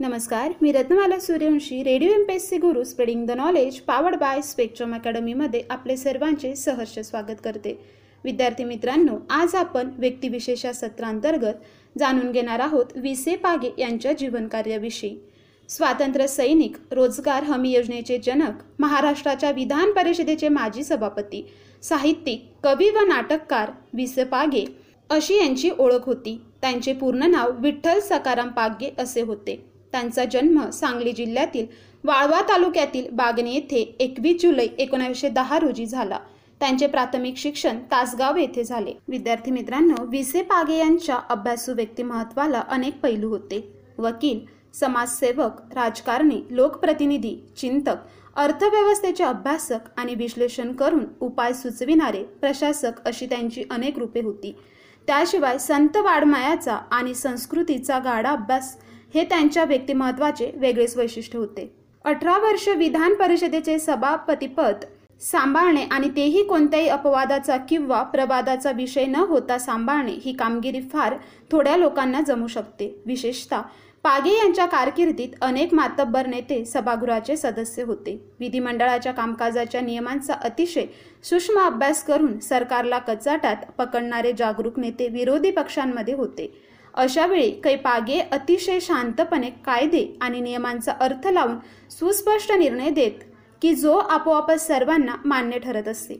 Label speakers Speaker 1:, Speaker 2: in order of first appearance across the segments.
Speaker 1: नमस्कार मी Ratnamala Suryavanshi radio M P S C Guru spreading the knowledge powered by Spectrum अकॅडमीमध्ये आपले सर्वांचे सहर्ष स्वागत करते. विद्यार्थी मित्रांनो आज आपण व्यक्तिविशेष या सत्रांतर्गत जाणून घेणार आहोत विसे पागे यांच्या जीवनकार्याविषयी. स्वातंत्र्य सैनिक रोजगार हमी योजनेचे जनक महाराष्ट्राच्या विधान परिषदेचे माजी सभापती साहित्यिक कवी व नाटककार विसे पागे अशी यांची ओळख होती. त्यांचे पूर्ण नाव विठ्ठल सकाराम पागे असे होते. त्यांचा जन्म सांगली जिल्ह्यातील वाळवा तालुक्यातील बागणे येथे एकवीस जुलै एकोणीसशे दहा रोजी झाला. त्यांचे प्राथमिक शिक्षण तासगाव येथे झाले. विद्यार्थी मित्रांनो विसे पागे यांच्या अभ्यासू व्यक्तिमत्वाला अनेक पैलू होते. वकील समाजसेवक राजकारणी लोकप्रतिनिधी चिंतक अर्थव्यवस्थेचे अभ्यासक आणि विश्लेषण करून उपाय सुचविणारे प्रशासक अशी त्यांची अनेक रूपे होती. त्याशिवाय संत वाडमायाचा आणि संस्कृतीचा गाढा अभ्यास हे त्यांच्या व्यक्तिमत्वाचे वेगळेच वैशिष्ट्य होते. अठरा वर्ष विधान परिषदेचे सभापतीपद सांभाळणे आणि तेही कोणत्याही अपवादाचा किंवा प्रवादाचा विषय न होता सांभाळणे ही कामगिरी फार थोड्या लोकांना जमू शकते. विशेषतः पागे यांच्या कारकिर्दीत अनेक मातब्बर नेते सभागृहाचे सदस्य होते. विधिमंडळाच्या कामकाजाच्या नियमांचा अतिशय सूक्ष्म अभ्यास करून सरकारला कचाट्यात पकडणारे जागरूक नेते विरोधी पक्षांमध्ये होते. अशावेळी कैपागे अतिशय शांतपणे कायदे आणि नियमांचा अर्थ लावून सुस्पष्ट निर्णय देत की जो आपोआपच सर्वांना मान्य ठरत असते.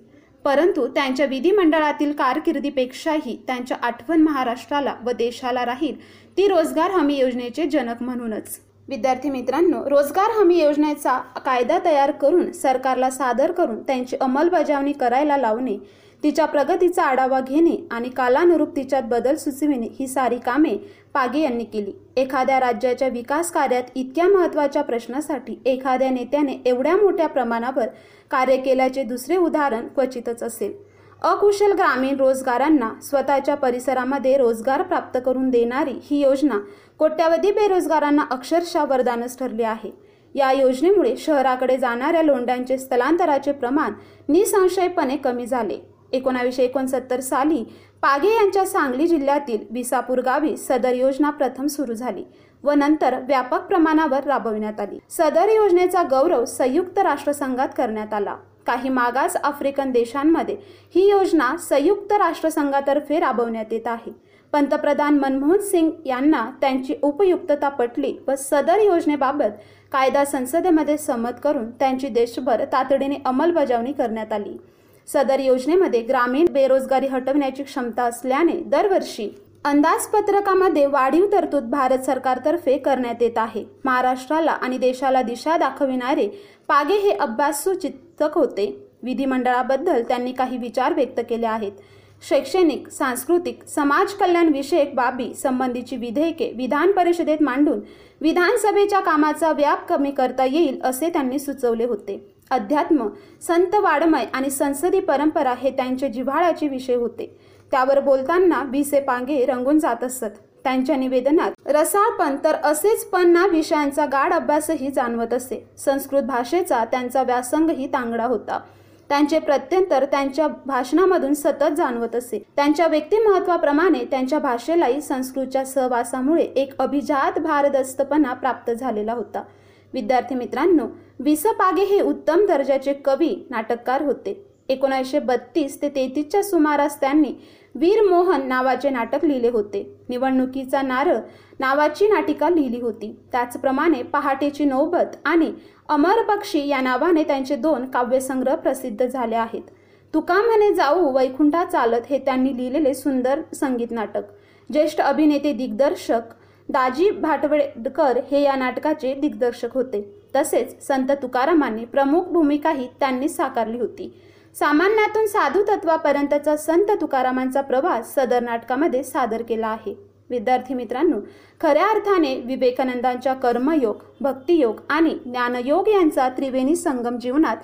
Speaker 1: परंतु त्यांच्या विधिमंडळातील कारकिर्दीपेक्षाही त्यांच्या आठवण महाराष्ट्राला व देशाला राहील ती रोजगार हमी योजनेचे जनक म्हणूनच. विद्यार्थी मित्रांनो रोजगार हमी योजनेचा कायदा तयार करून सरकारला सादर करून त्यांची अंमलबजावणी करायला लावणे तिच्या प्रगतीचा आढावा घेणे आणि कालानुरूप तिच्यात बदल सुचविणे ही सारी कामे पागे यांनी केली. एखाद्या राज्याच्या विकास कार्यात इतक्या महत्त्वाच्या प्रश्नासाठी एखाद्या नेत्याने एवढ्या मोठ्या प्रमाणावर कार्य केल्याचे दुसरे उदाहरण क्वचितच असेल. अकुशल ग्रामीण रोजगारांना स्वतःच्या परिसरामध्ये रोजगार प्राप्त करून देणारी ही योजना कोट्यावधी बेरोजगारांना अक्षरशः वरदानच ठरली आहे. या योजनेमुळे शहराकडे जाणाऱ्या लोंढ्यांचे स्थलांतराचे प्रमाण निसंशयपणे कमी झाले. एकोणावीसशे एकोणसत्तर साली पागे यांच्या सांगली जिल्ह्यातील विसापूर गावी सदर योजना प्रथम सुरू झाली. व नंतर व्यापक प्रमाणावर राबविण्यात आली. सदर योजनेचा गौरव संयुक्त राष्ट्रसंघात करण्यात आला. काही मागास आफ्रिकन देशांमध्ये ही योजना संयुक्त राष्ट्रसंघातर्फे राबवण्यात येत आहे. पंतप्रधान मनमोहन सिंग यांना त्यांची उपयुक्तता पटली व सदर योजनेबाबत कायदा संसदेमध्ये संमत करून त्यांची देशभर तातडीने अंमलबजावणी करण्यात आली. सदर योजनेमध्ये ग्रामीण बेरोजगारी हटवण्याची क्षमता असल्याने दरवर्षी अंदाजपत्रकामध्ये वाढीव तरतूद भारत सरकारतर्फे करण्यात येत आहे. महाराष्ट्राला आणि देशाला दिशा दाखविणारे पागे हे अभ्यासू चिंतक होते. विधिमंडळाबद्दल त्यांनी काही विचार व्यक्त केले आहेत. शैक्षणिक सांस्कृतिक समाज कल्याणविषयक बाबी संबंधीची विधेयके विधान परिषदेत मांडून विधानसभेच्या कामाचा व्याप कमी करता येईल असे त्यांनी सुचवले होते. अध्यात्म संत वाडमय आणि संसदी परंपरा हे त्यांचे जिव्हाळ्याचे विषय होते. त्यावर बोलताना भिसे पांगे रंगून जात असत. त्यांच्या निवेदनात रसाळपण तर असेच पण ना विषयांचा गाढ अभ्यासही जाणवत असे. संस्कृत भाषेचा त्यांचा व्यासंगही तांगडा होता. त्यांचे प्रत्यंतर त्यांच्या भाषणामधून सतत जाणवत असे. त्यांच्या व्यक्तिमत्वाप्रमाणे त्यांच्या भाषेलाही संस्कृतच्या सहवासामुळे एक अभिजात भारदस्तपणा प्राप्त झालेला होता. विद्यार्थी मित्रांनो विस पागे हे उत्तम दर्जाचे कवी नाटककार होते. एकोणीसशे बत्तीस ते तेहतीसच्या सुमारास त्यांनी वीर मोहन नावाचे नाटक लिहिले होते. निवडणुकीचा नारळ नावाची नाटिका लिहिली होती. त्याचप्रमाणे पहाटेची नौबत आणि अमर पक्षी या नावाने त्यांचे दोन काव्यसंग्रह प्रसिद्ध झाले आहेत. तुका म्हणे जाऊ वैकुंठा चालत हे त्यांनी लिहिलेले सुंदर संगीत नाटक. ज्येष्ठ अभिनेते दिग्दर्शक दाजी भाटवडेकर हे या नाटकाचे दिग्दर्शक होते. तसेच संत तुकारामांनी प्रमुख भूमिकाही त्यांनी साकारली होती. सामान्यातून साधू तत्वापर्यंतचा संत तुकारामांचा प्रवास सदर नाटकामध्ये सादर केला आहे. विद्यार्थी मित्रांनो खऱ्या अर्थाने विवेकानंदांच्या कर्मयोग भक्तियोग आणि ज्ञानयोग यांचा त्रिवेणी संगम जीवनात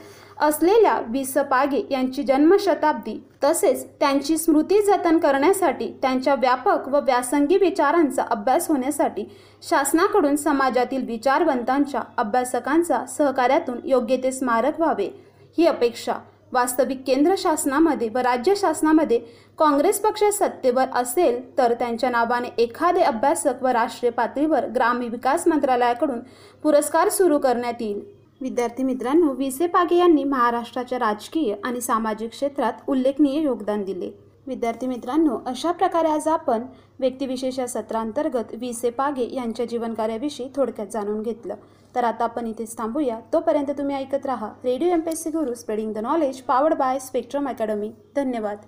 Speaker 1: असलेल्या विस पागे यांची जन्मशताब्दी तसेच त्यांची स्मृती जतन करण्यासाठी त्यांच्या व्यापक व व्यासंगी विचारांचा अभ्यास होण्यासाठी शासनाकडून समाजातील विचारवंतांच्या अभ्यासकांचा सहकार्यातून योग्य ते स्मारक व्हावे ही अपेक्षा वास्तविक केंद्र शासनामध्ये व राज्य शासनामध्ये काँग्रेस पक्ष सत्तेवर असेल तर त्यांच्या नावाने एखादे अभ्यासक व राष्ट्रीय पातळीवर ग्रामविकास मंत्रालयाकडून पुरस्कार सुरू करण्यात येईल. विद्यार्थी मित्रांनो विसे पागे यांनी महाराष्ट्राच्या राजकीय आणि सामाजिक क्षेत्रात उल्लेखनीय योगदान दिले. विद्यार्थी मित्रांनो अशा प्रकारे आज आपण व्यक्तिविशेष या सत्रांतर्गत विसे पागे यांच्या जीवनकार्याविषयी थोडक्यात जाणून घेतलं. तर आता आपण इथेच थांबूया. तोपर्यंत तुम्ही ऐकत राहा radio M P S C Guru spreading the knowledge powered by Spectrum Academy धन्यवाद.